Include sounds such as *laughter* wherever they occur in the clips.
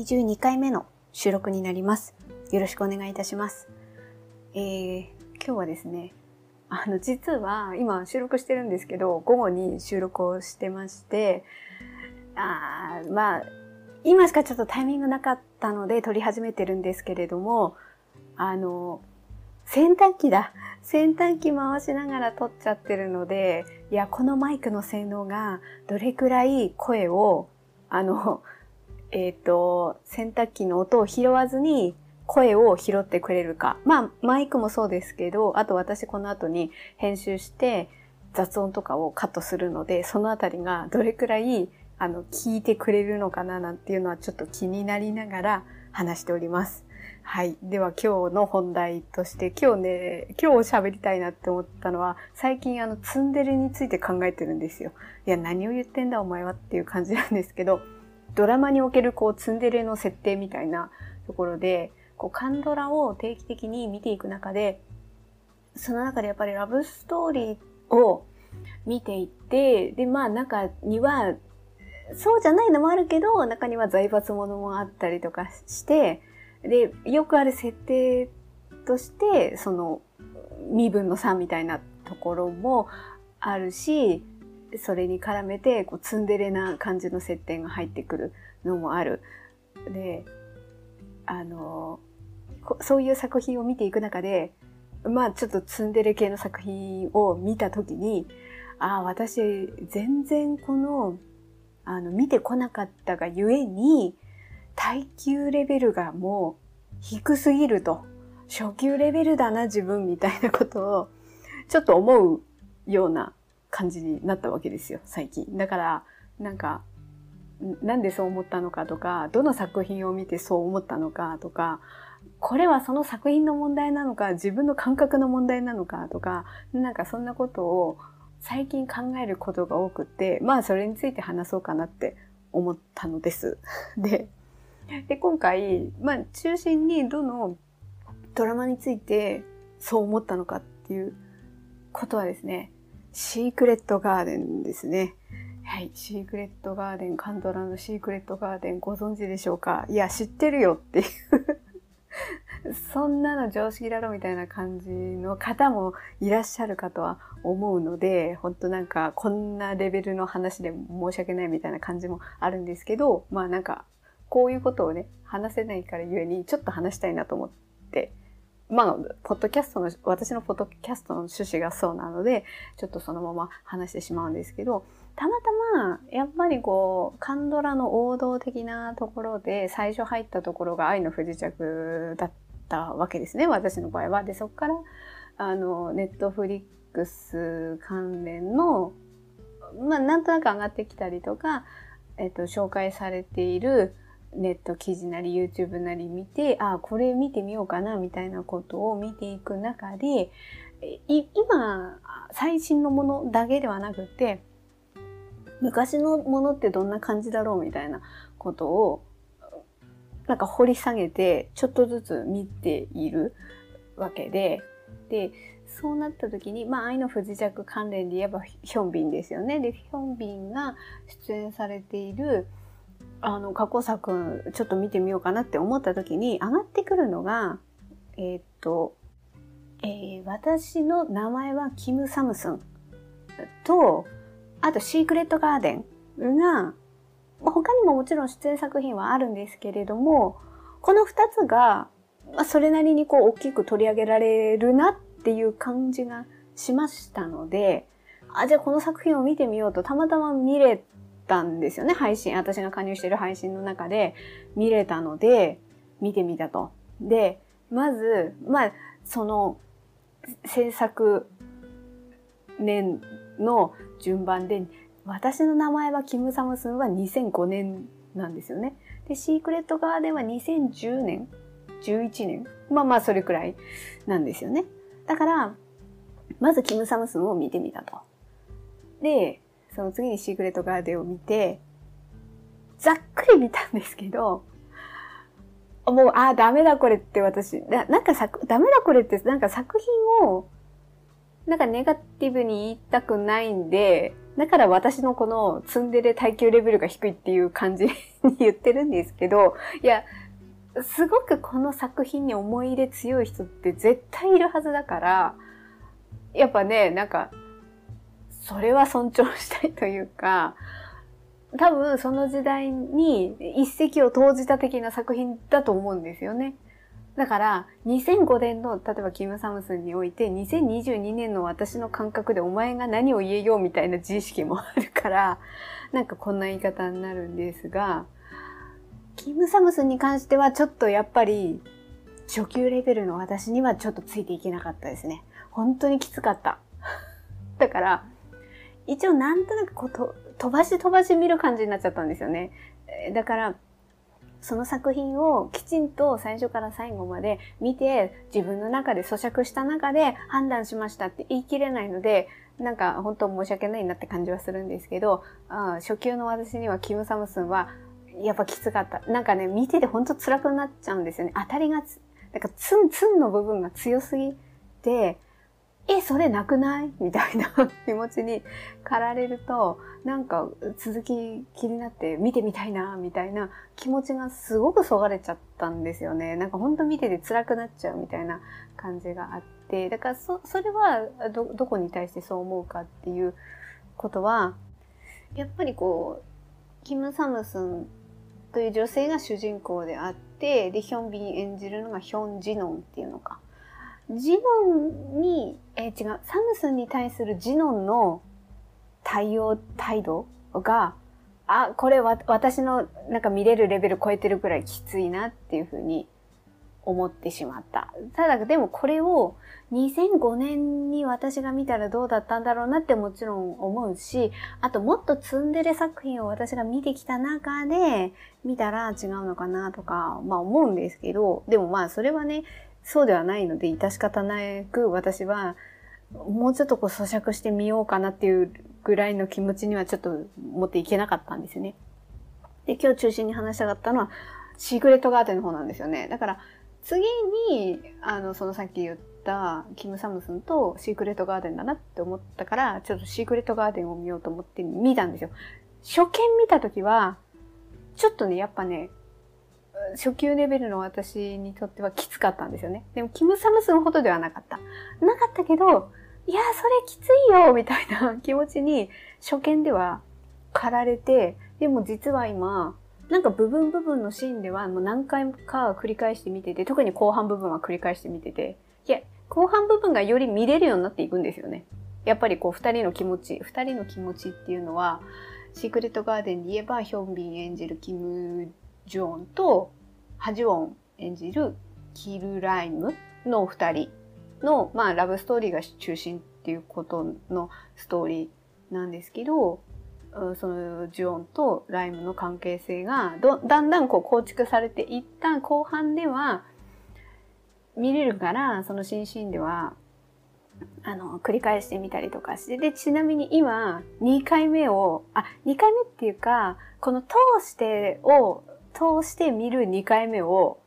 122回目の収録になります。よろしくお願いいたします。えー、今日はですね、あの、実は今収録してるんですけど、午後に収録をしてまして、あまあ、今しかちょっとタイミングなかったので撮り始めてるんですけれども、あの、洗濯機だ。洗濯機回しながら撮っちゃってるので、いや、このマイクの性能がどれくらい声を、あの、えっ、ー、と、洗濯機の音を拾わずに声を拾ってくれるか。まあ、マイクもそうですけど、あと私この後に編集して雑音とかをカットするので、そのあたりがどれくらい、あの、聞いてくれるのかななんていうのはちょっと気になりながら話しております。はい。では今日の本題として、今日ね、今日喋りたいなって思ったのは、最近あの、ツンデレについて考えてるんですよ。いや、何を言ってんだお前はっていう感じなんですけど、ドラマにおけるこうツンデレの設定みたいなところで、こうカンドラを定期的に見ていく中で、その中でやっぱりラブストーリーを見ていって、で、まあ中には、そうじゃないのもあるけど、中には財閥ものもあったりとかして、で、よくある設定として、その、身分の差みたいなところもあるし、それに絡めてこうツンデレな感じの設定が入ってくるのもある。で、あの、そういう作品を見ていく中で、まあちょっとツンデレ系の作品を見たときに、ああ、私全然この、あの、見てこなかったがゆえに、耐久レベルがもう低すぎると。初級レベルだな自分みたいなことを、ちょっと思うような感じになったわけですよ、最近。だから、なんか、なんでそう思ったのかとか、どの作品を見てそう思ったのかとか、これはその作品の問題なのか、自分の感覚の問題なのかとか、なんかそんなことを最近考えることが多くて、まあそれについて話そうかなって思ったのです。*laughs* で、で今回、まあ中心にどのドラマについてそう思ったのかっていうことはですね、シークレットガーデンですね。はい。シークレットガーデン、カンドラのシークレットガーデンご存知でしょうか？いや、知ってるよっていう *laughs* そんなの常識だろみたいな感じの方もいらっしゃるかとは思うので、ほんとなんかこんなレベルの話で申し訳ないみたいな感じもあるんですけど、まあなんかこういうことをね、話せないからゆえにちょっと話したいなと思ってまあ、ポッドキャストの、私のポッドキャストの趣旨がそうなので、ちょっとそのまま話してしまうんですけど、たまたま、やっぱりこう、カンドラの王道的なところで、最初入ったところが愛の不時着だったわけですね、私の場合は。で、そこから、あの、ネットフリックス関連の、まあ、なんとなく上がってきたりとか、えっと、紹介されている、ネット記事なり YouTube なり見て、ああ、これ見てみようかな、みたいなことを見ていく中で、今、最新のものだけではなくて、昔のものってどんな感じだろうみたいなことを、なんか掘り下げて、ちょっとずつ見ているわけで、で、そうなった時に、まあ、愛の不時着関連で言えばヒョンビンですよね。で、ヒョンビンが出演されている、あの、過去作、ちょっと見てみようかなって思った時に、上がってくるのが、えー、っと、えー、私の名前はキム・サムスン。と、あとシークレット・ガーデンが、他にももちろん出演作品はあるんですけれども、この二つが、まあ、それなりにこう大きく取り上げられるなっていう感じがしましたので、あ、じゃあこの作品を見てみようとたまたま見れたんですよね、配信。私が加入してる配信の中で見れたので、見てみたと。で、まず、まあ、その、制作年の順番で、私の名前はキム・サムスンは2005年なんですよね。で、シークレットガーデンは2010年 ?11 年まあまあ、それくらいなんですよね。だから、まずキム・サムスンを見てみたと。で、その次にシークレットガーデンを見て、ざっくり見たんですけど、もう、ああ、ダメだこれって私、ななんか作、ダメだこれってなんか作品をなんかネガティブに言いたくないんで、だから私のこのツンデレ耐久レベルが低いっていう感じ *laughs* に言ってるんですけど、いや、すごくこの作品に思い入れ強い人って絶対いるはずだから、やっぱね、なんか、それは尊重したいというか、多分その時代に一石を投じた的な作品だと思うんですよね。だから、2005年の、例えばキム・サムスンにおいて、2022年の私の感覚でお前が何を言えようみたいな自意識もあるから、なんかこんな言い方になるんですが、キム・サムスンに関してはちょっとやっぱり、初級レベルの私にはちょっとついていけなかったですね。本当にきつかった。だから、一応なんとなくこうと飛ばし飛ばし見る感じになっちゃったんですよね。だから、その作品をきちんと最初から最後まで見て自分の中で咀嚼した中で判断しましたって言い切れないのでなんか本当申し訳ないなって感じはするんですけど、あ初級の私にはキム・サムスンはやっぱきつかった。なんかね、見てて本当辛くなっちゃうんですよね。当たりがつ、なんかツンツンの部分が強すぎて、え、それなくない？*laughs* みたいな *laughs* 気持ちに駆られると、なんか続き気になって見てみたいな、みたいな気持ちがすごくそがれちゃったんですよね。なんかほんと見てて辛くなっちゃうみたいな感じがあって、だからそ、それはど、どこに対してそう思うかっていうことは、やっぱりこう、キム・サムスンという女性が主人公であって、で、ヒョンビン演じるのがヒョン・ジノンっていうのか。ジノンに、えー、違う、サムスンに対するジノンの対応、態度が、あ、これは私のなんか見れるレベル超えてるくらいきついなっていうふうに思ってしまった。ただ、でもこれを2005年に私が見たらどうだったんだろうなってもちろん思うし、あともっとツンデレ作品を私が見てきた中で見たら違うのかなとか、まあ思うんですけど、でもまあそれはね、そうではないので、致し方なく私は、もうちょっとこう咀嚼してみようかなっていうぐらいの気持ちにはちょっと持っていけなかったんですよね。で、今日中心に話したかったのは、シークレットガーデンの方なんですよね。だから、次に、あの、そのさっき言ったキム・サムスンとシークレットガーデンだなって思ったから、ちょっとシークレットガーデンを見ようと思って見たんですよ。初見見たときは、ちょっとね、やっぱね、初級レベルの私にとってはきつかったんですよね。でも、キム・サムスンほどではなかった。なかったけど、いや、それきついよみたいな *laughs* 気持ちに初見では駆られて、でも実は今、なんか部分部分のシーンではもう何回か繰り返して見てて、特に後半部分は繰り返して見てて、いや、後半部分がより見れるようになっていくんですよね。やっぱりこう二人の気持ち、二人の気持ちっていうのは、シークレットガーデンで言えばヒョンビン演じるキム・ジョンとハジウォン演じるキル・ライムのお二人の、まあ、ラブストーリーが中心っていうことのストーリーなんですけど、そのジオンとライムの関係性がだんだんこう構築されて一旦後半では見れるからその新シーンではあの繰り返してみたりとかしてでちなみに今2回目をあ2回目っていうかこの通してを通して見る2回目を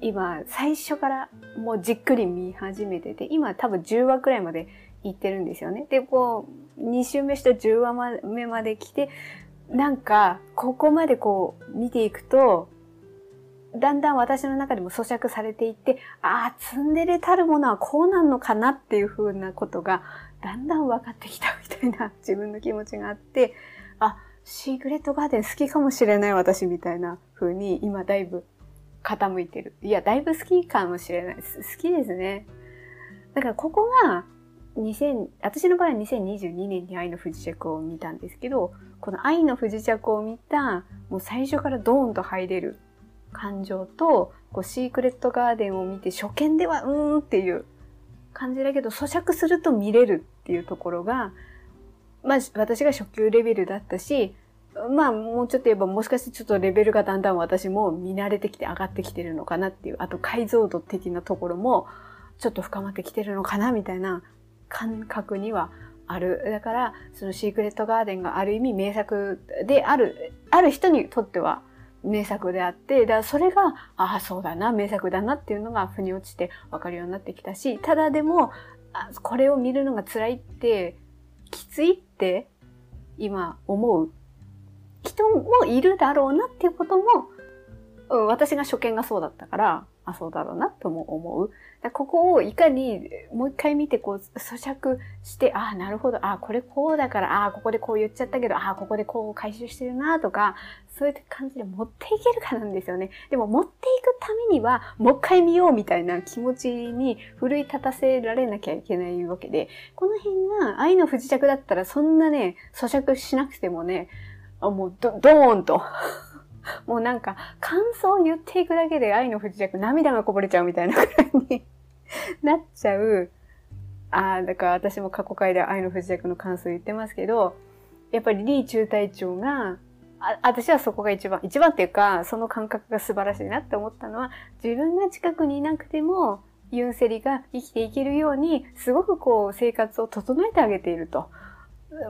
今最初からもうじっくり見始めてて今多分10話くらいまで行ってるんですよね。でこう2週目して10話目まで来てなんかここまでこう見ていくとだんだん私の中でも咀嚼されていって、ああ、ツンデレたるものはこうなんのかなっていうふうなことが、だんだん分かってきたみたいな自分の気持ちがあって、あ、シークレットガーデン好きかもしれない私みたいな風に今だいぶ傾いてる。いや、だいぶ好きかもしれないです。好きですね。だからここが2000、私の場合は2022年に愛の不時着を見たんですけど、この愛の不時着を見た、もう最初からドーンと入れる感情と、こうシークレットガーデンを見て初見ではうーんっていう感じだけど咀嚼すると見れるっていうところが、まあ私が初級レベルだったし、まあもうちょっと言えばもしかしてちょっとレベルがだんだん私も見慣れてきて上がってきてるのかなっていう、あと解像度的なところもちょっと深まってきてるのかなみたいな感覚にはある。だから、そのシークレットガーデンがある意味名作である、ある人にとっては名作であって、だからそれが、ああ、そうだな、名作だなっていうのが腑に落ちて分かるようになってきたし、ただでも、これを見るのが辛いって、きついって今思う人もいるだろうなっていうことも、私が初見がそうだったから、あ、そうだろうなとも思う。ここをいかにもう一回見てこう咀嚼して、ああ、なるほど、ああ、これこうだから、ああ、ここでこう言っちゃったけど、ああ、ここでこう回収してるなとか、そういう感じで持っていけるかなんですよね。でも持っていくためには、もう一回見ようみたいな気持ちに奮い立たせられなきゃいけないわけで、この辺が愛の不時着だったらそんなね、咀嚼しなくてもね、あもうド、ドーンと *laughs* もうなんか、感想を言っていくだけで愛の不時着、涙がこぼれちゃうみたいなくらいに *laughs* なっちゃう。ああ、だから私も過去回で愛の不時着の感想言ってますけど、やっぱりリー中隊長が、あ私はそこが一番、一番っていうか、その感覚が素晴らしいなって思ったのは、自分が近くにいなくても、ユンセリが生きていけるように、すごくこう、生活を整えてあげていると。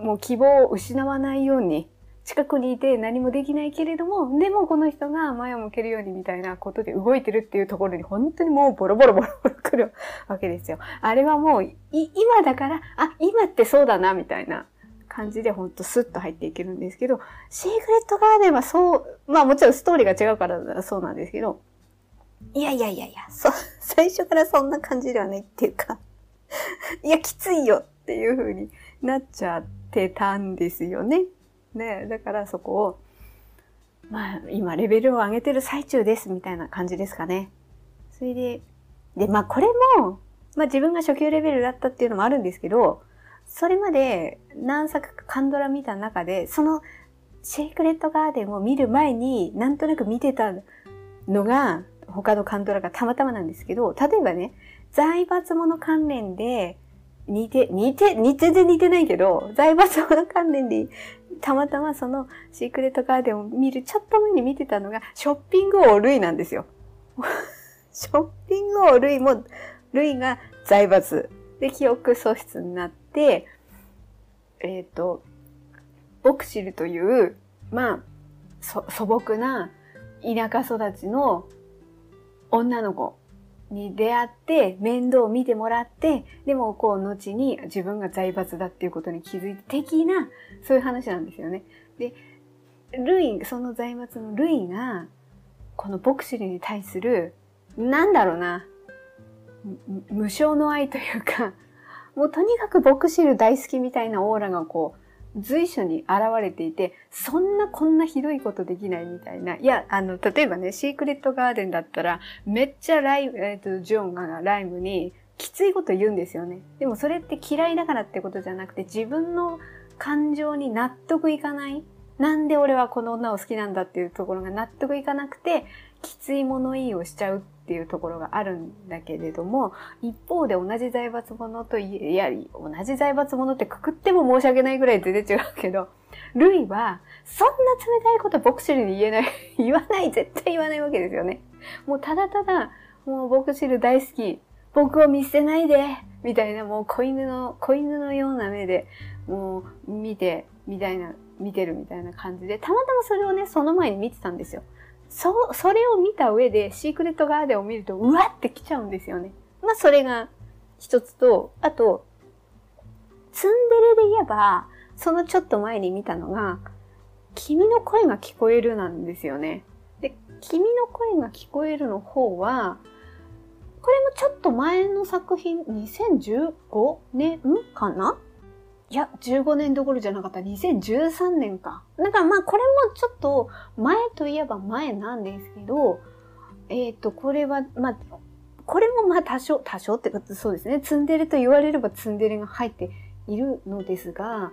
もう希望を失わないように近くにいて何もできないけれども、でもこの人が前を向けるようにみたいなことで動いてるっていうところに本当にもうボロボロボロボロ来るわけですよ。あれはもう、今だから、あ、今ってそうだな、みたいな感じでほんとスッと入っていけるんですけど、シークレットガーデンはそう、まあもちろんストーリーが違うからそうなんですけど、いやいやいやいや、そ、*laughs* 最初からそんな感じではないっていうか *laughs* いや、きついよっていう風になっちゃってたんですよね。ね、だからそこを、まあ、今レベルを上げてる最中ですみたいな感じですかね。それで、で、まあこれも、まあ自分が初級レベルだったっていうのもあるんですけど、それまで何作かカンドラ見た中で、そのシークレットガーデンを見る前になんとなく見てたのが他のカンドラがたまたまなんですけど、例えばね、財閥物関連で似て、似て、似てて似てないけど、財閥物関連でたまたまそのシークレットガーデンを見るちょっと前に見てたのが、ショッピング王ルイなんですよ。*laughs* ショッピング王ルイも、ルイが財閥で記憶喪失になって、えっ、ー、と、ボクシルという、まあ、素朴な田舎育ちの女の子に出会って面倒を見てもらって、でもこう後に自分が財閥だっていうことに気づいて的な、そういう話なんですよね。で、ルイ、その財閥のルイが、このボクシルに対する、なんだろうな、無償の愛というか、もうとにかくボクシル大好きみたいなオーラがこう、随所に現れていて、そんなこんなひどいことできないみたいな。いや、あの、例えばね、シークレットガーデンだったら、めっちゃライム、えっ、ー、と、ジョンがライムにきついこと言うんですよね。でもそれって嫌いだからってことじゃなくて、自分の感情に納得いかない。なんで俺はこの女を好きなんだっていうところが納得いかなくて、きつい物言いをしちゃうっていうところがあるんだけれども、一方で同じ財閥者といや、同じ財閥者ってくくっても申し訳ないぐらい全然違うけど、ルイは、そんな冷たいことボクシルに言えない、*laughs* 言わない、絶対言わないわけですよね。もうただただ、もうボクシル大好き、僕を見捨てないで、みたいな、もう子犬の、子犬のような目で、もう見て、みたいな、見てるみたいな感じで、たまたまそれをね、その前に見てたんですよ。そ、それを見た上でシークレットガーデンを見ると、うわって来ちゃうんですよね。まあ、それが一つと、あと、ツンデレで言えば、そのちょっと前に見たのが、君の声が聞こえるなんですよね。で、君の声が聞こえるの方は、これもちょっと前の作品、2015年かないや、15年どころじゃなかった。2013年か。だからまあこれもちょっと前といえば前なんですけど、えっ、ー、と、これは、まあ、これもまあ多少、多少ってことそうですね。ツンデレと言われればツンデレが入っているのですが、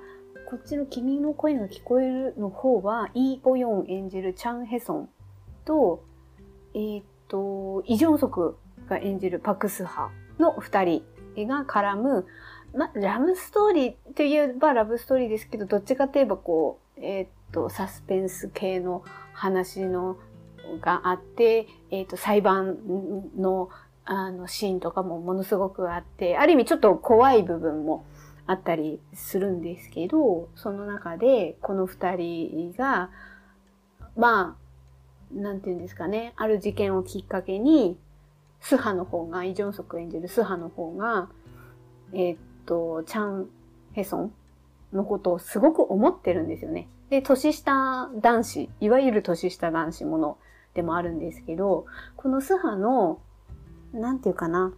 こっちの君の声が聞こえるの方は、イー・ボヨン演じるチャン・ヘソンと、えっ、ー、と、イ・ジョンソクが演じるパク・スハの二人が絡む、ま、ラブストーリーといえばラブストーリーですけど、どっちかといえばこう、えー、っと、サスペンス系の話のがあって、えー、っと、裁判のあのシーンとかもものすごくあって、ある意味ちょっと怖い部分もあったりするんですけど、その中でこの二人が、まあ、なんていうんですかね、ある事件をきっかけに、スハの方が、イ・ジョンソク演じるスハの方が、えー、と、チャン・ヘソンのことをすごく思ってるんですよね。で、年下男子、いわゆる年下男子ものでもあるんですけど、このスハの、なんていうかな。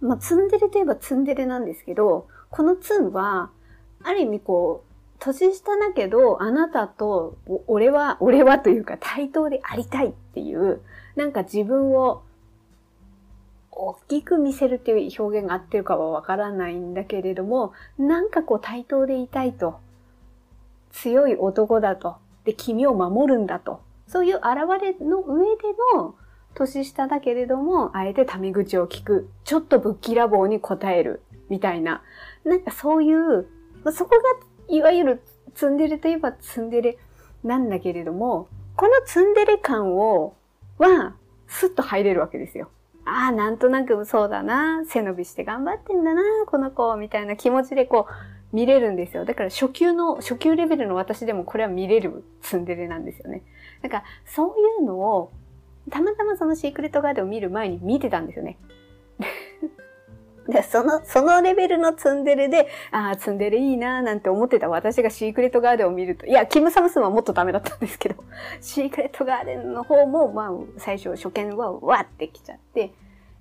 まあ、ツンデレといえばツンデレなんですけど、このツンは、ある意味こう、年下だけど、あなたと、俺は、俺はというか対等でありたいっていう、なんか自分を大きく見せるっていう表現が合ってるかはわからないんだけれども、なんかこう対等でいたいと。強い男だと。で、君を守るんだと。そういう現れの上での年下だけれども、あえてタメ口を聞く。ちょっとぶっきらぼうに答える。みたいな。なんかそういう、そこがいわゆるツンデレといえばツンデレなんだけれども、このツンデレ感を、は、スッと入れるわけですよ。ああ、なんとなくそうだな。背伸びして頑張ってんだな、この子、みたいな気持ちでこう、見れるんですよ。だから初級の、初級レベルの私でもこれは見れるツンデレなんですよね。なんか、そういうのを、たまたまそのシークレットガーデンを見る前に見てたんですよね。で、その、そのレベルのツンデレで、ああ、ツンデレいいなーなんて思ってた私がシークレットガーデンを見ると、いや、キム・サムスンはもっとダメだったんですけど、*laughs* シークレットガーデンの方も、まあ、最初、初見はわってきちゃって、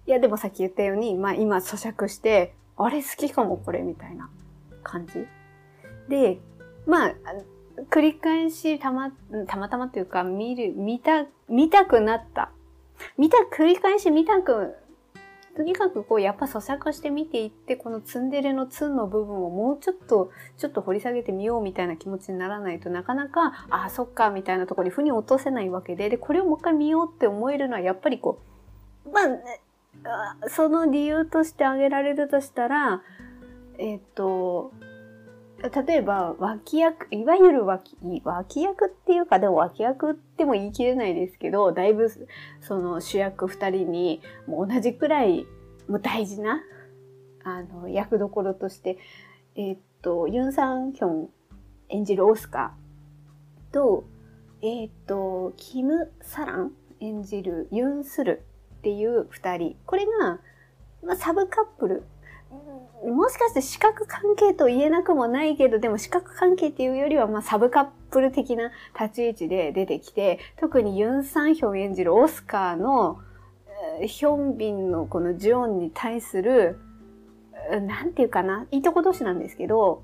いや、でもさっき言ったように、まあ今咀嚼して、あれ好きかもこれみたいな感じ。で、まあ、繰り返したま、たまたまというか、見る、見た、見たくなった。見た、繰り返し見たくとにかくこう、やっぱ咀嚼して見ていって、このツンデレのツンの部分をもうちょっと、ちょっと掘り下げてみようみたいな気持ちにならないとなかなか、ああ、そっか、みたいなところに腑に落とせないわけで、で、これをもう一回見ようって思えるのは、やっぱりこう、まあ、その理由として挙げられるとしたら、えっ、と、例えば、脇役、いわゆる脇、脇役っていうか、でも脇役っても言い切れないですけど、だいぶ、その主役二人に、もう同じくらい、もう大事な、あの、役どころとして、えっと、ユン・サンヒョン演じるオスカーと、えっと、キム・サラン演じるユン・スルっていう二人。これが、まあ、サブカップルもしかして視覚関係と言えなくもないけど、でも視覚関係っていうよりは、まあ、サブカップル的な立ち位置で出てきて、特にユン・サンヒョン演じるオスカーの、ヒョンビンのこのジオンに対する、なんていうかな、いいとこ同士なんですけど、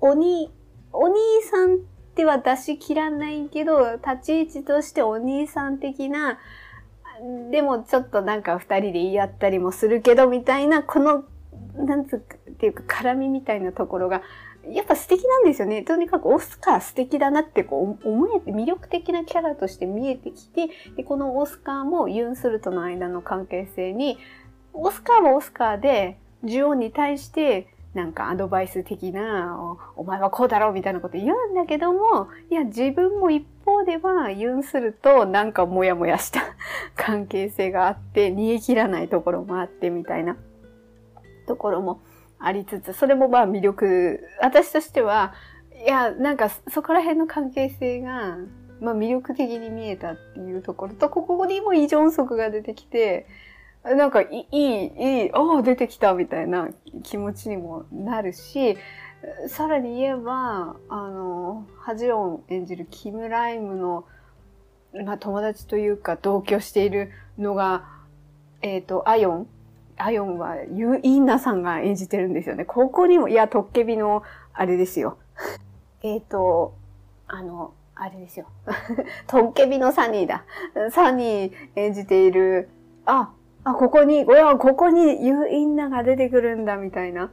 おに、お兄さんっては出し切らないけど、立ち位置としてお兄さん的な、でもちょっとなんか二人で言い合ったりもするけど、みたいな、このなんつうか、っていうか、絡みみたいなところが、やっぱ素敵なんですよね。とにかくオスカー素敵だなってこう思えて、魅力的なキャラとして見えてきて、で、このオスカーもユンスルとの間の関係性に、オスカーはオスカーで、ジュオンに対して、なんかアドバイス的なお、お前はこうだろうみたいなこと言うんだけども、いや、自分も一方ではユンするとなんかモヤモヤした関係性があって、逃げ切らないところもあってみたいな。ところもありつつ、それもまあ魅力、私としては、いや、なんかそこら辺の関係性が、まあ魅力的に見えたっていうところと、ここにもイ・ジョンソクが出てきて、なんかいい、いい、ああ、出てきたみたいな気持ちにもなるし、さらに言えば、あの、ハジオン演じるキム・ライムの、まあ友達というか同居しているのが、えっ、ー、と、アヨンアヨンはユインナさんが演じてるんですよね。ここにも、いや、トッケビの、あれですよ。*laughs* えっ、と、あの、あれですよ。*laughs* トッケビのサニーだ。サニー演じている、あ、あ、ここに、いや、ここにユインナが出てくるんだ、みたいな。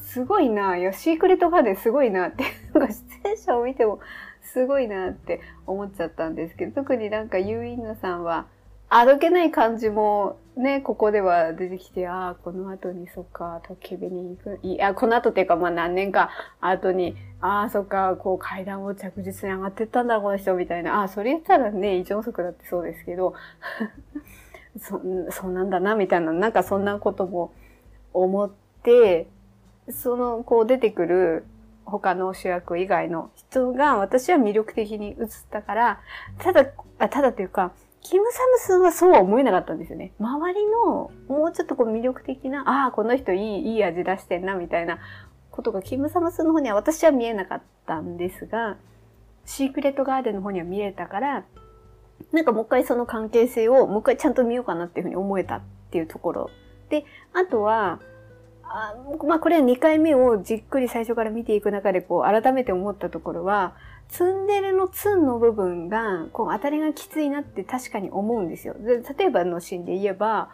すごいな。いや、シークレットガーデンすごいなって。なんか出演者を見てもすごいなって思っちゃったんですけど、特になんかユーインナさんは、あどけない感じもね、ここでは出てきて、ああ、この後にそっか、トキビに行く、いや、この後っていうか、まあ何年か後に、ああ、そっか、こう階段を着実に上がってったんだ、この人、みたいな。ああ、それ言ったらね、異常速だってそうですけど、*laughs* そ、そうなんだな、みたいな、なんかそんなことも思って、その、こう出てくる他の主役以外の人が私は魅力的に映ったから、ただ、ただというか、キム・サムスンはそうは思えなかったんですよね。周りのもうちょっとこう魅力的な、ああ、この人いい、いい味出してんな、みたいなことがキム・サムスンの方には私は見えなかったんですが、シークレットガーデンの方には見えたから、なんかもう一回その関係性をもう一回ちゃんと見ようかなっていうふうに思えたっていうところ。で、あとは、あまあこれは2回目をじっくり最初から見ていく中でこう改めて思ったところは、ツンデレのツンの部分が、こう当たりがきついなって確かに思うんですよ。で例えばのシーンで言えば、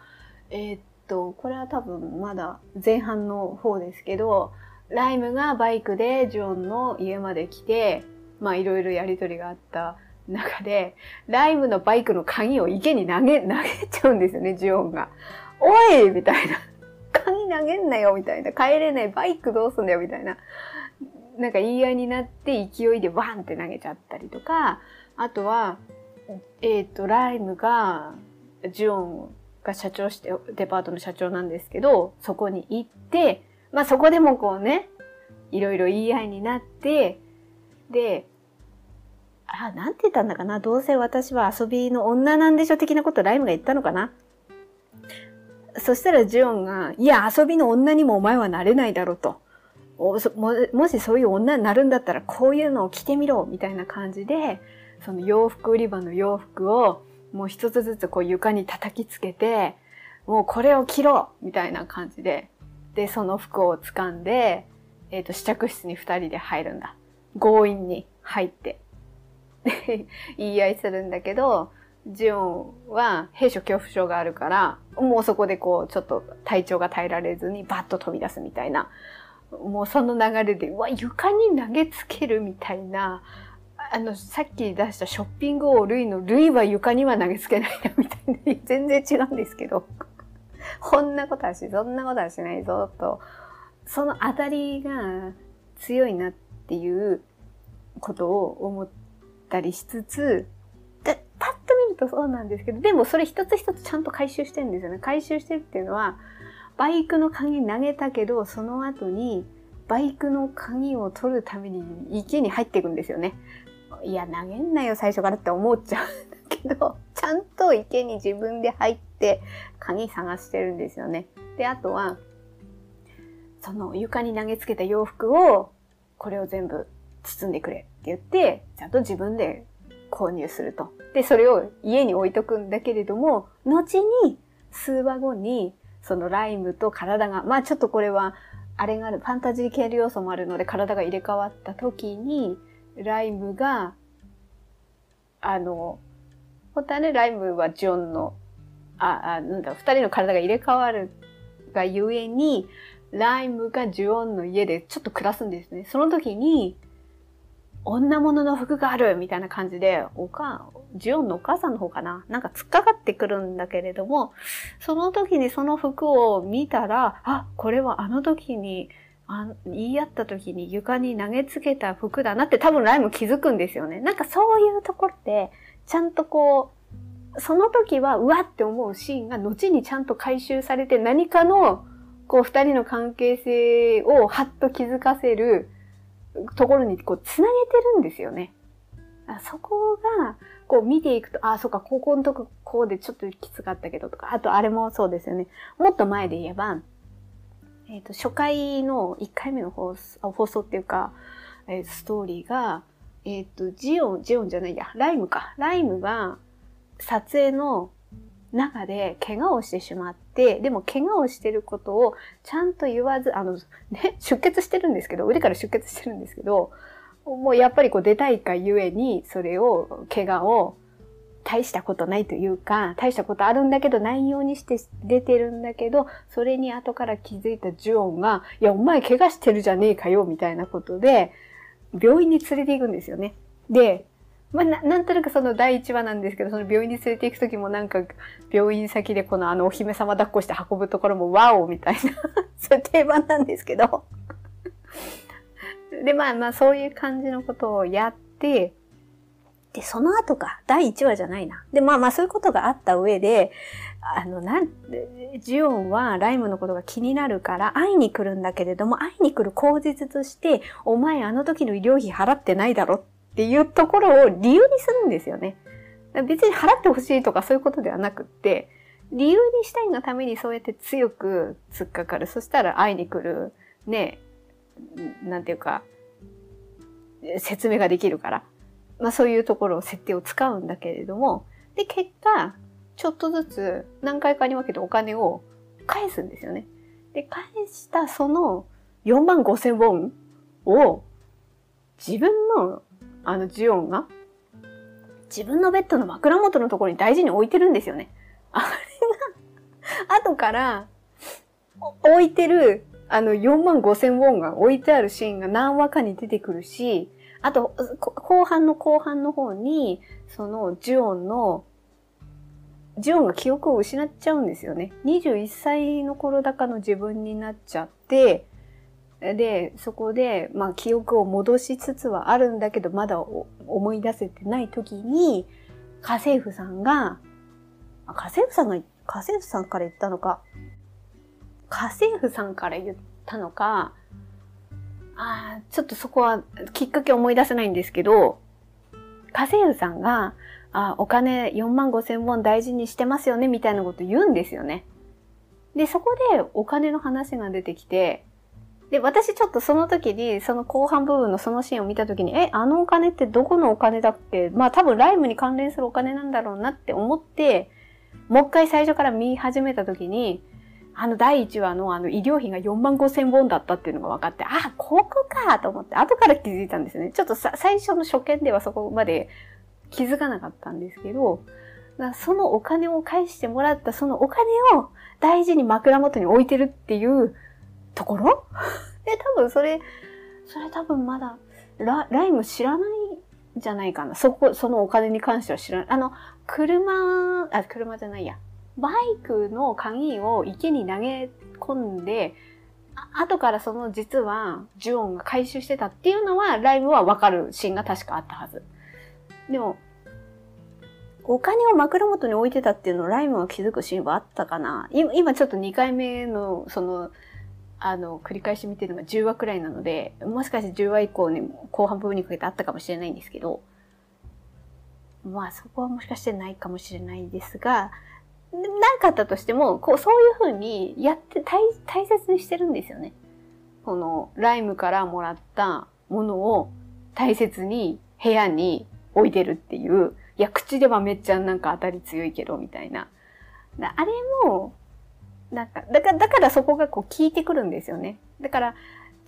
えー、っと、これは多分まだ前半の方ですけど、ライムがバイクでジョンの家まで来て、まあいろいろやりとりがあった中で、ライムのバイクの鍵を池に投げ、投げちゃうんですよね、ジオンが。おいみたいな。鍵投げんなよみたいな。帰れないバイクどうすんだよみたいな。なんか言い合いになって勢いでワンって投げちゃったりとか、あとは、えっ、ー、と、ライムが、ジオンが社長して、デパートの社長なんですけど、そこに行って、まあそこでもこうね、いろいろ言い合いになって、で、あ、なんて言ったんだかなどうせ私は遊びの女なんでしょ的なことライムが言ったのかなそしたらジュオンが、いや、遊びの女にもお前はなれないだろうと。もしそういう女になるんだったらこういうのを着てみろみたいな感じで、その洋服売り場の洋服をもう一つずつこう床に叩きつけて、もうこれを着ろみたいな感じで、で、その服を掴んで、え、ー、と、試着室に二人で入るんだ。強引に入って。*laughs* 言い合いするんだけど、ジオンは兵所恐怖症があるから、もうそこでこう、ちょっと体調が耐えられずにバッと飛び出すみたいな。もうその流れで、うわ、床に投げつけるみたいな。あの、さっき出したショッピング王ルのルイは床には投げつけないなみたいな。*laughs* 全然違うんですけど。こんなことはし、そんなことはしないぞ、と。その当たりが強いなっていうことを思ったりしつつ、で、パッと見るとそうなんですけど、でもそれ一つ一つちゃんと回収してるんですよね。回収してるっていうのは、バイクの鍵投げたけど、その後に、バイクの鍵を取るために池に入っていくんですよね。いや、投げんなよ、最初からって思っちゃうんだけど、*laughs* ちゃんと池に自分で入って、鍵探してるんですよね。で、あとは、その床に投げつけた洋服を、これを全部包んでくれって言って、ちゃんと自分で購入すると。で、それを家に置いとくんだけれども、後に、数話後に、そのライムと体が、まあちょっとこれは、あれがある、ファンタジー系の要素もあるので、体が入れ替わった時に、ライムが、あの、本当はね、ライムはジョンの、あ、あなんだ、二人の体が入れ替わるがゆえに、ライムがジュオンの家でちょっと暮らすんですね。その時に、女物の服があるみたいな感じで、おか、ジオンのお母さんの方かな？なんか突っかかってくるんだけれども、その時にその服を見たら、あ、これはあの時に、あ言い合った時に床に投げつけた服だなって多分ライム気づくんですよね。なんかそういうところで、ちゃんとこう、その時はうわって思うシーンが後にちゃんと回収されて何かのこう二人の関係性をはっと気づかせるところにこう繋げてるんですよね。そこが、こう見ていくと、あ、そっか、高校のとここうでちょっときつかったけどとか、あとあれもそうですよね。もっと前で言えば、えっ、ー、と、初回の1回目の放送、放送っていうか、えー、ストーリーが、えっ、ー、と、ジオン、ジオンじゃないや、ライムか。ライムが撮影の中で怪我をしてしまって、でも怪我をしてることをちゃんと言わず、あの、ね、出血してるんですけど、腕から出血してるんですけど、もうやっぱりこう出たいかゆえに、それを、怪我を大したことないというか、大したことあるんだけど、ないようにして出てるんだけど、それに後から気づいたジュオンが、いや、お前怪我してるじゃねえかよ、みたいなことで、病院に連れて行くんですよね。で、まあ、ななんとなくその第1話なんですけど、その病院に連れて行くときもなんか、病院先でこのあのお姫様抱っこして運ぶところもワオみたいな *laughs* そういう定番なんですけどで、まあまあそういう感じのことをやって、で、その後か、第1話じゃないな。で、まあまあそういうことがあった上で、あの、なん、ジオンはライムのことが気になるから会いに来るんだけれども、会いに来る口実として、お前あの時の医療費払ってないだろっていうところを理由にするんですよね。別に払ってほしいとかそういうことではなくって、理由にしたいがためにそうやって強く突っかかる。そしたら会いに来る、ね、なんていうか、説明ができるから。まあそういうところを設定を使うんだけれども、で、結果、ちょっとずつ何回かに分けてお金を返すんですよね。で、返したその4万5千ウォンを自分のあのジオンが自分のベッドの枕元のところに大事に置いてるんですよね。あれが後から置いてるあの4万5千ウォンが置いてあるシーンが何話かに出てくるし、あと、後半の後半の方に、そのジュオンのジュオンが記憶を失っちゃうんですよね。21歳の頃だかの自分になっちゃって、で、そこで、まあ、記憶を戻しつつはあるんだけど、まだ思い出せてない時に、家政婦さんが、家政婦さんが、家政婦さんから言ったのか、家政婦さんから言ったのか、ああ、ちょっとそこはきっかけ思い出せないんですけど、家政婦さんが、あ、お金4万5千ウォン大事にしてますよね、みたいなこと言うんですよね。で、そこでお金の話が出てきて、で、私ちょっとその時に、その後半部分のそのシーンを見た時に、え、あのお金ってどこのお金だっけ？まあ多分ライブに関連するお金なんだろうなって思って、もう一回最初から見始めた時に、あの第1話のあの医療費が4万5千ウォンだったっていうのが分かって、あ、ここかと思って、後から気づいたんですね。ちょっとさ最初の初見ではそこまで気づかなかったんですけど、そのお金を返してもらったそのお金を大事に枕元に置いてるっていうところ？*laughs* で、多分それ、それ多分まだラライム知らないんじゃないかな。そこ、そのお金に関しては知らない。あの、車、あ、車じゃないや。バイクの鍵を池に投げ込んで、後からその実はジュオンが回収してたっていうのはライブはわかるシーンが確かあったはず。でも、お金を枕元に置いてたっていうのをライムは気づくシーンはあったかな今ちょっと2回目のその、あの、繰り返し見てるのが10話くらいなので、もしかして10話以降にね、後半部分にかけてあったかもしれないんですけど、まあそこはもしかしてないかもしれないですが、なかったとしても、こう、そういうふうにやって大大切にしてるんですよね。この、ライムからもらったものを大切に部屋に置いてるっていう、いや、口ではめっちゃなんか当たり強いけど、みたいな。あれも、なんか、だから、だからそこがこう効いてくるんですよね。だから、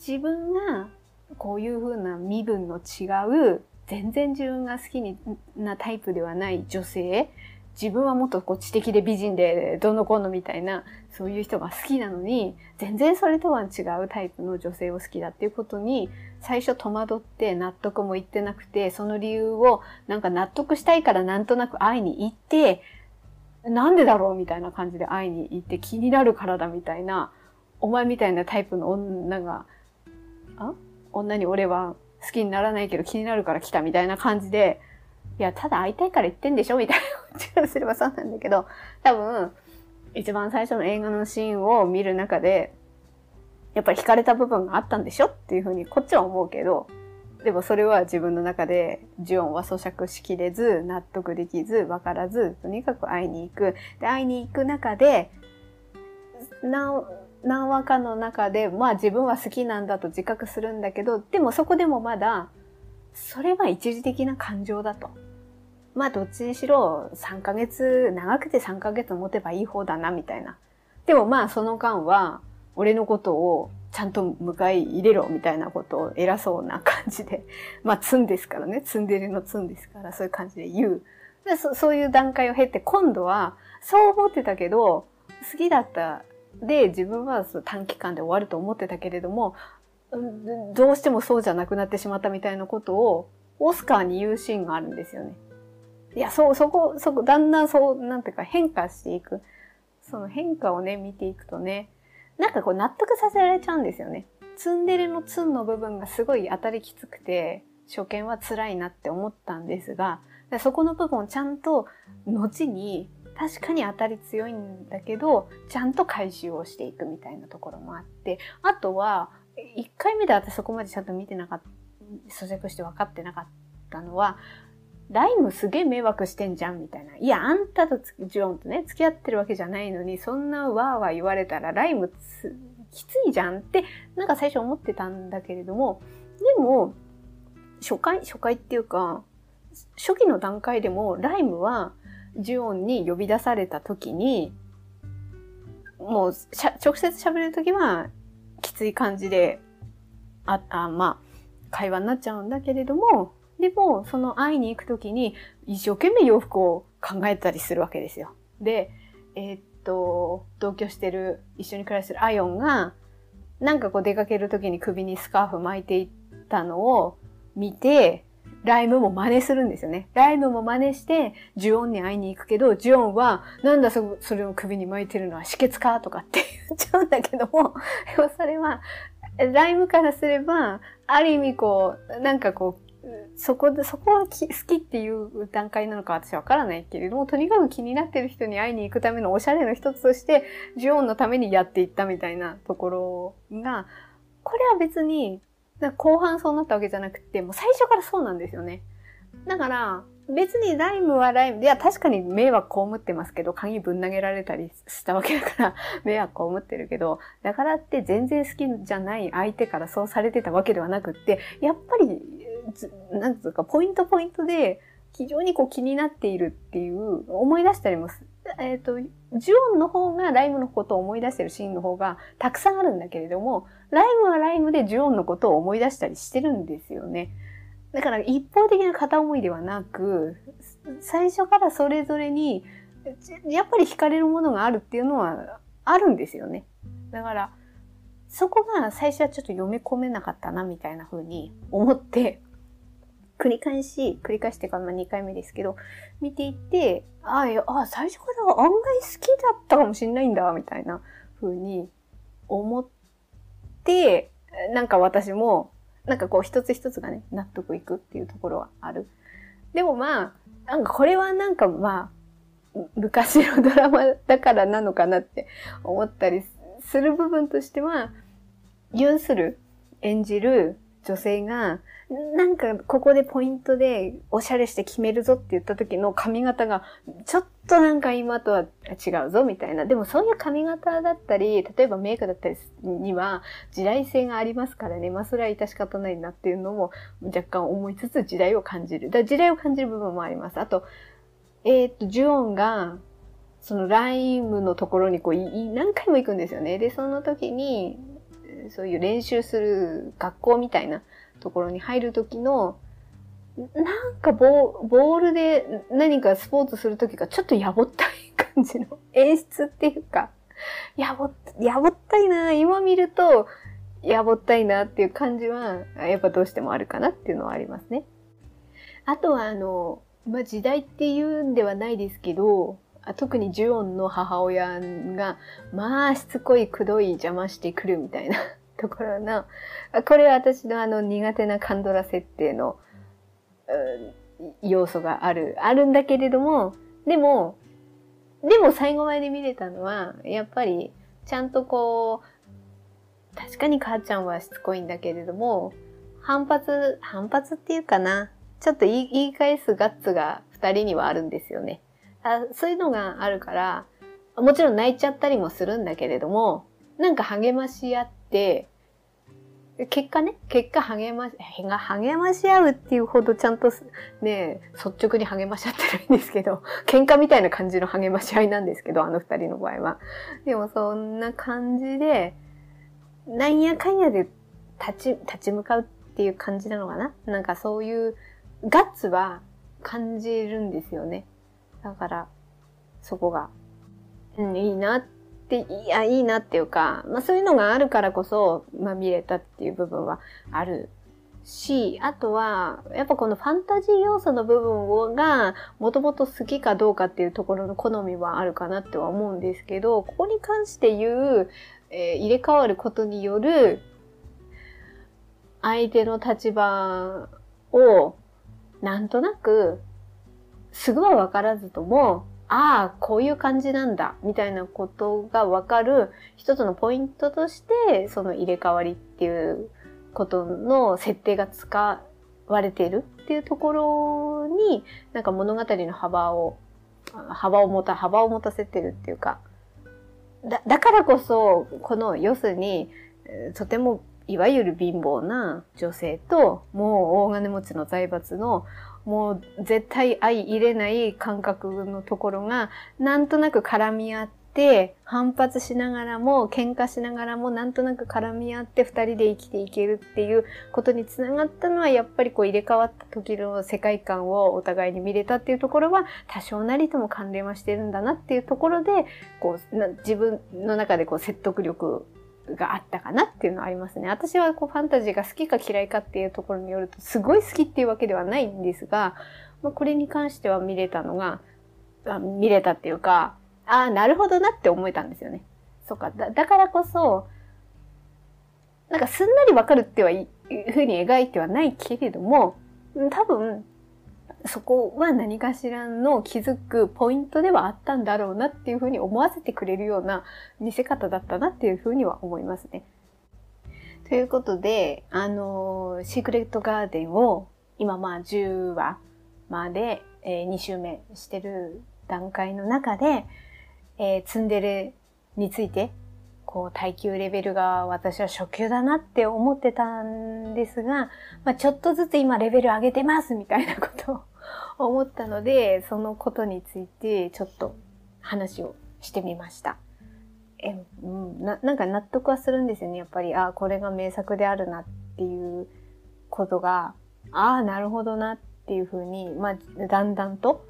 自分がこういう風な身分の違う、全然自分が好きなタイプではない女性、自分はもっとこう知的で美人でどのこのみたいな、そういう人が好きなのに、全然それとは違うタイプの女性を好きだっていうことに、最初戸惑って納得もいってなくて、その理由をなんか納得したいからなんとなく会いに行って、なんでだろうみたいな感じで会いに行って気になるからだみたいな、お前みたいなタイプの女が、あ？女に俺は好きにならないけど気になるから来たみたいな感じで、いや、ただ会いたいから言ってんでしょ？*laughs* みたいな感じすればそうなんだけど、多分、一番最初の映画のシーンを見る中で、やっぱり惹かれた部分があったんでしょ？っていうふうにこっちは思うけど、でもそれは自分の中でジオンは咀嚼しきれず、納得できず、わからず、とにかく会いに行く。で、会いに行く中で、何、何話かの中で、まあ自分は好きなんだと自覚するんだけど、でもそこでもまだ、それは一時的な感情だと。まあどっちにしろ3ヶ月、長くて3ヶ月持てばいい方だな、みたいな。でもまあその間は、俺のことをちゃんと迎え入れろみたいなことを偉そうな感じで、*laughs* まあ、ツンですからね、ツンデレのツンですから、そういう感じで言う。でそそういう段階を経て、今度は、そう思ってたけど、好きだったで、自分は短期間で終わると思ってたけれども、どうしてもそうじゃなくなってしまったみたいなことを、オスカーに言うシーンがあるんですよね。いや、そう、そこ、そこ、だんだんそう、なんていうか変化していく。その変化をね、見ていくとね、なんかこう納得させられちゃうんですよね。ツンデレのツンの部分がすごい当たりきつくて、初見は辛いなって思ったんですが、そこの部分をちゃんと後に確かに当たり強いんだけど、ちゃんと回収をしていくみたいなところもあって、あとは、1回目で私そこまでちゃんと見てなかった、咀嚼して分かってなかったのは、ライムすげえ迷惑してんじゃんみたいな。いや、あんたとジュオンとね、付き合ってるわけじゃないのに、そんなわーわー言われたらライムきついじゃんって、なんか最初思ってたんだけれども、でも、初回、初回っていうか、初期の段階でもライムはジュオンに呼び出された時に、もう直接喋る時はきつい感じで、あ、あまあ、会話になっちゃうんだけれども、でも、その会いに行くときに、一生懸命洋服を考えたりするわけですよ。で、えー、っと、同居してる、一緒に暮らしてるアヨンが、なんかこう出かけるときに首にスカーフ巻いていったのを見て、ライムも真似するんですよね。ライムも真似して、ジュオンに会いに行くけど、ジュオンは、なんだそ、それを首に巻いてるのは止血かとかって *laughs* 言っちゃうんだけども、でもそれは、ライムからすれば、ある意味こう、なんかこう、そこで、そこは好きっていう段階なのか私はわからないけれども、とにかく気になってる人に会いに行くためのおしゃれの一つとして、ジュオンのためにやっていったみたいなところが、これは別に、後半そうなったわけじゃなくて、もう最初からそうなんですよね。だから、別にライムはライム、いや、確かに迷惑被ってますけど、鍵ぶん投げられたりしたわけだから、迷惑被ってるけど、だからって全然好きじゃない相手からそうされてたわけではなくって、やっぱり、なんつうか、ポイントポイントで、非常にこう気になっているっていう、思い出したりもえっ、ー、と、ジュオンの方がライムのことを思い出してるシーンの方がたくさんあるんだけれども、ライムはライムでジュオンのことを思い出したりしてるんですよね。だから一方的な片思いではなく、最初からそれぞれに、やっぱり惹かれるものがあるっていうのはあるんですよね。だから、そこが最初はちょっと読み込めなかったな、みたいな風に思って、繰り返し、繰り返してから2回目ですけど、見ていって、ああ、最初から案外好きだったかもしんないんだ、みたいな風に思って、なんか私もなんかこう一つ一つがね、納得いくっていうところはある。でもまあ、なんかこれはなんかまあ、昔のドラマだからなのかなって思ったりする部分としては、ユンスル演じる女性がなんかここでポイントでおしゃれして決めるぞって言った時の髪型がちょっとなんか今とは違うぞみたいな。でもそういう髪型だったり、例えばメイクだったりには時代性がありますからね。まあそれは致し方ないなっていうのも若干思いつつ時代を感じる。だ時代を感じる部分もあります。あと、えー、っと、ジュオンがそのライムのところにこう何回も行くんですよね。で、その時にそういう練習する学校みたいなところに入る時の、なんかボボールで何かスポーツするときがちょっとやぼったい感じの演出っていうか、やぼ、やぼったいな今見ると、やぼったいなっていう感じは、やっぱどうしてもあるかなっていうのはありますね。あとはあの、まあ、時代っていうんではないですけど、特にジュオンの母親が、まあしつこいくどい邪魔してくるみたいな *laughs* ところの、これは私のあの苦手なカンドラ設定の、要素がある、あるんだけれども、でも、でも最後まで見れたのは、やっぱり、ちゃんとこう、確かに母ちゃんはしつこいんだけれども、反発、反発っていうかな。ちょっと言い言い返すガッツが二人にはあるんですよねあ。そういうのがあるから、もちろん泣いちゃったりもするんだけれども、なんか励まし合って、結果ね、結果励まし、励まし合うっていうほどちゃんとね、率直に励まし合ってるんですけど、*laughs* 喧嘩みたいな感じの励まし合いなんですけど、あの二人の場合は。でもそんな感じで、なんやかんやで立ち、立ち向かうっていう感じなのかな？なんかそういうガッツは感じるんですよね。だから、そこが、うん、いいなっていやいいなっていうか、まあ、そういうのがあるからこそ、まあ、見れたっていう部分はあるし、あとは、やっぱこのファンタジー要素の部分をが、もともと好きかどうかっていうところの好みはあるかなっては思うんですけど、ここに関して言う、えー、入れ替わることによる、相手の立場を、なんとなく、すぐはわからずとも、ああ、こういう感じなんだ、みたいなことがわかる一つのポイントとして、その入れ替わりっていうことの設定が使割れているっていうところに、なんか物語の幅を、幅を持た、幅を持たせてるっていうか、だ、だからこそ、この、要するに、とても、いわゆる貧乏な女性と、もう大金持ちの財閥の、もう絶対相入れない感覚のところが、なんとなく絡み合って、反発しながらも、喧嘩しながらも、なんとなく絡み合って二人で生きていけるっていうことにつながったのは、やっぱりこう入れ替わった時の世界観をお互いに見れたっていうところは、多少なりとも関連はしてるんだなっていうところで、こう、自分の中でこう説得力があったかなっていうのはありますね。私はこうファンタジーが好きか嫌いかっていうところによると、すごい好きっていうわけではないんですが、まあ、これに関しては見れたのが、あ見れたっていうか、ああ、なるほどなって思えたんですよね。そっか。だ、だからこそ、なんかすんなりわかるってはいふうに描いてはないけれども、多分、そこは何かしらの気づくポイントではあったんだろうなっていうふうに思わせてくれるような見せ方だったなっていうふうには思いますね。ということで、あのシークレットガーデンを今まあ10話まで、えー、2週目してる段階の中で、えー、ツンデレについて、こう耐久レベルが私は初級だなって思ってたんですが、まあ、ちょっとずつ今レベル上げてますみたいなことを思ったので、そのことについてちょっと話をしてみました。え、うん、な、なんか納得はするんですよね。やっぱり、ああ、これが名作であるなっていうことが、ああ、なるほどなっていうふうに、まあ、だんだんと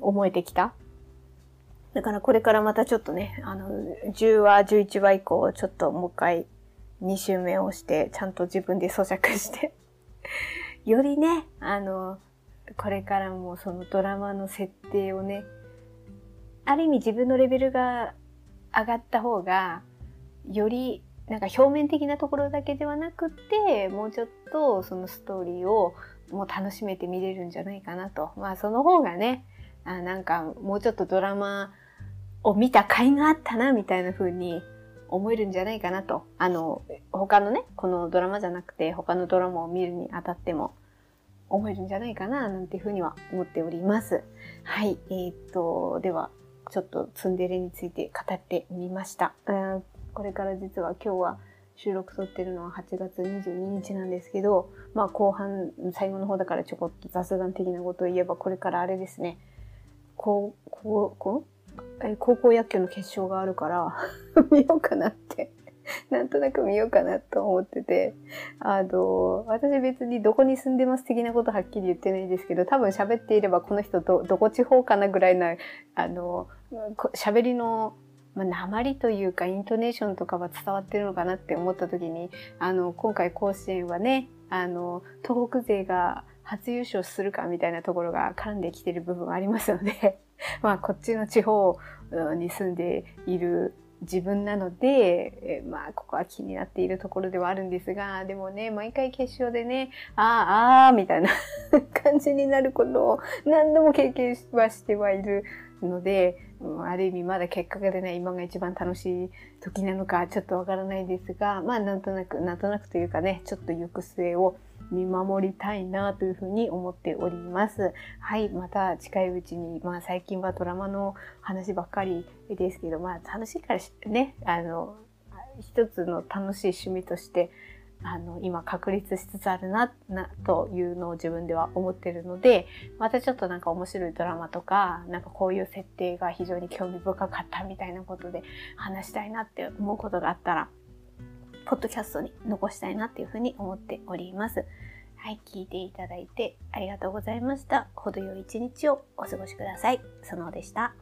思えてきた。だからこれからまたちょっとね、あの、10話、11話以降、ちょっともう一回2週目をして、ちゃんと自分で咀嚼してよりね、あの、これからもそのドラマの設定をね、ある意味自分のレベルが上がった方が、よりなんか表面的なところだけではなくて、もうちょっとそのストーリーをもう楽しめて見れるんじゃないかなと。まあその方がね、あなんかもうちょっとドラマを見た甲斐があったな、みたいな風に思えるんじゃないかなと。あの、他のね、このドラマじゃなくて他のドラマを見るにあたっても思えるんじゃないかな、なんていうふうには思っております。はい。えー、っと、では、ちょっとツンデレについて語ってみました。これから実は今日は収録撮ってるのは8月22日なんですけど、まあ後半、最後の方だからちょこっと雑談的なことを言えば、これからあれですね、高校、高校野球の決勝があるから *laughs* 見ようかなって *laughs* なんとなく見ようかなと思ってて、あの、私別にどこに住んでます的なことはっきり言ってないですけど、多分喋っていればこの人ど、どこ地方かなぐらいな、あの、喋りの、まあ、鉛というかイントネーションとかは伝わってるのかなって思った時に、あの、今回甲子園はね、あの、東北勢が初優勝するかみたいなところが絡んできてる部分はありますので、まあこっちの地方に住んでいる自分なので、えー、まあ、ここは気になっているところではあるんですが、でもね、毎回決勝でね、ああ、ああ、みたいな *laughs* 感じになることを何度も経験はしてはいるので、うんある意味まだ結果が出ない今が一番楽しい時なのかちょっとわからないですが、まあなんとなく、なんとなくというかね、ちょっと行く末を見守りたいなというふうに思っております。はい、また近いうちに、まあ最近はドラマの話ばっかりですけど、まあ楽しいからね、あの、一つの楽しい趣味として、あの、今確立しつつあるな、な、というのを自分では思ってるので、またちょっとなんか面白いドラマとか、なんかこういう設定が非常に興味深かったみたいなことで話したいなって思うことがあったら、ポッドキャストに残したいなっていうふうに思っております。はい、聞いていただいてありがとうございました。程よい一日をお過ごしください。そのでした。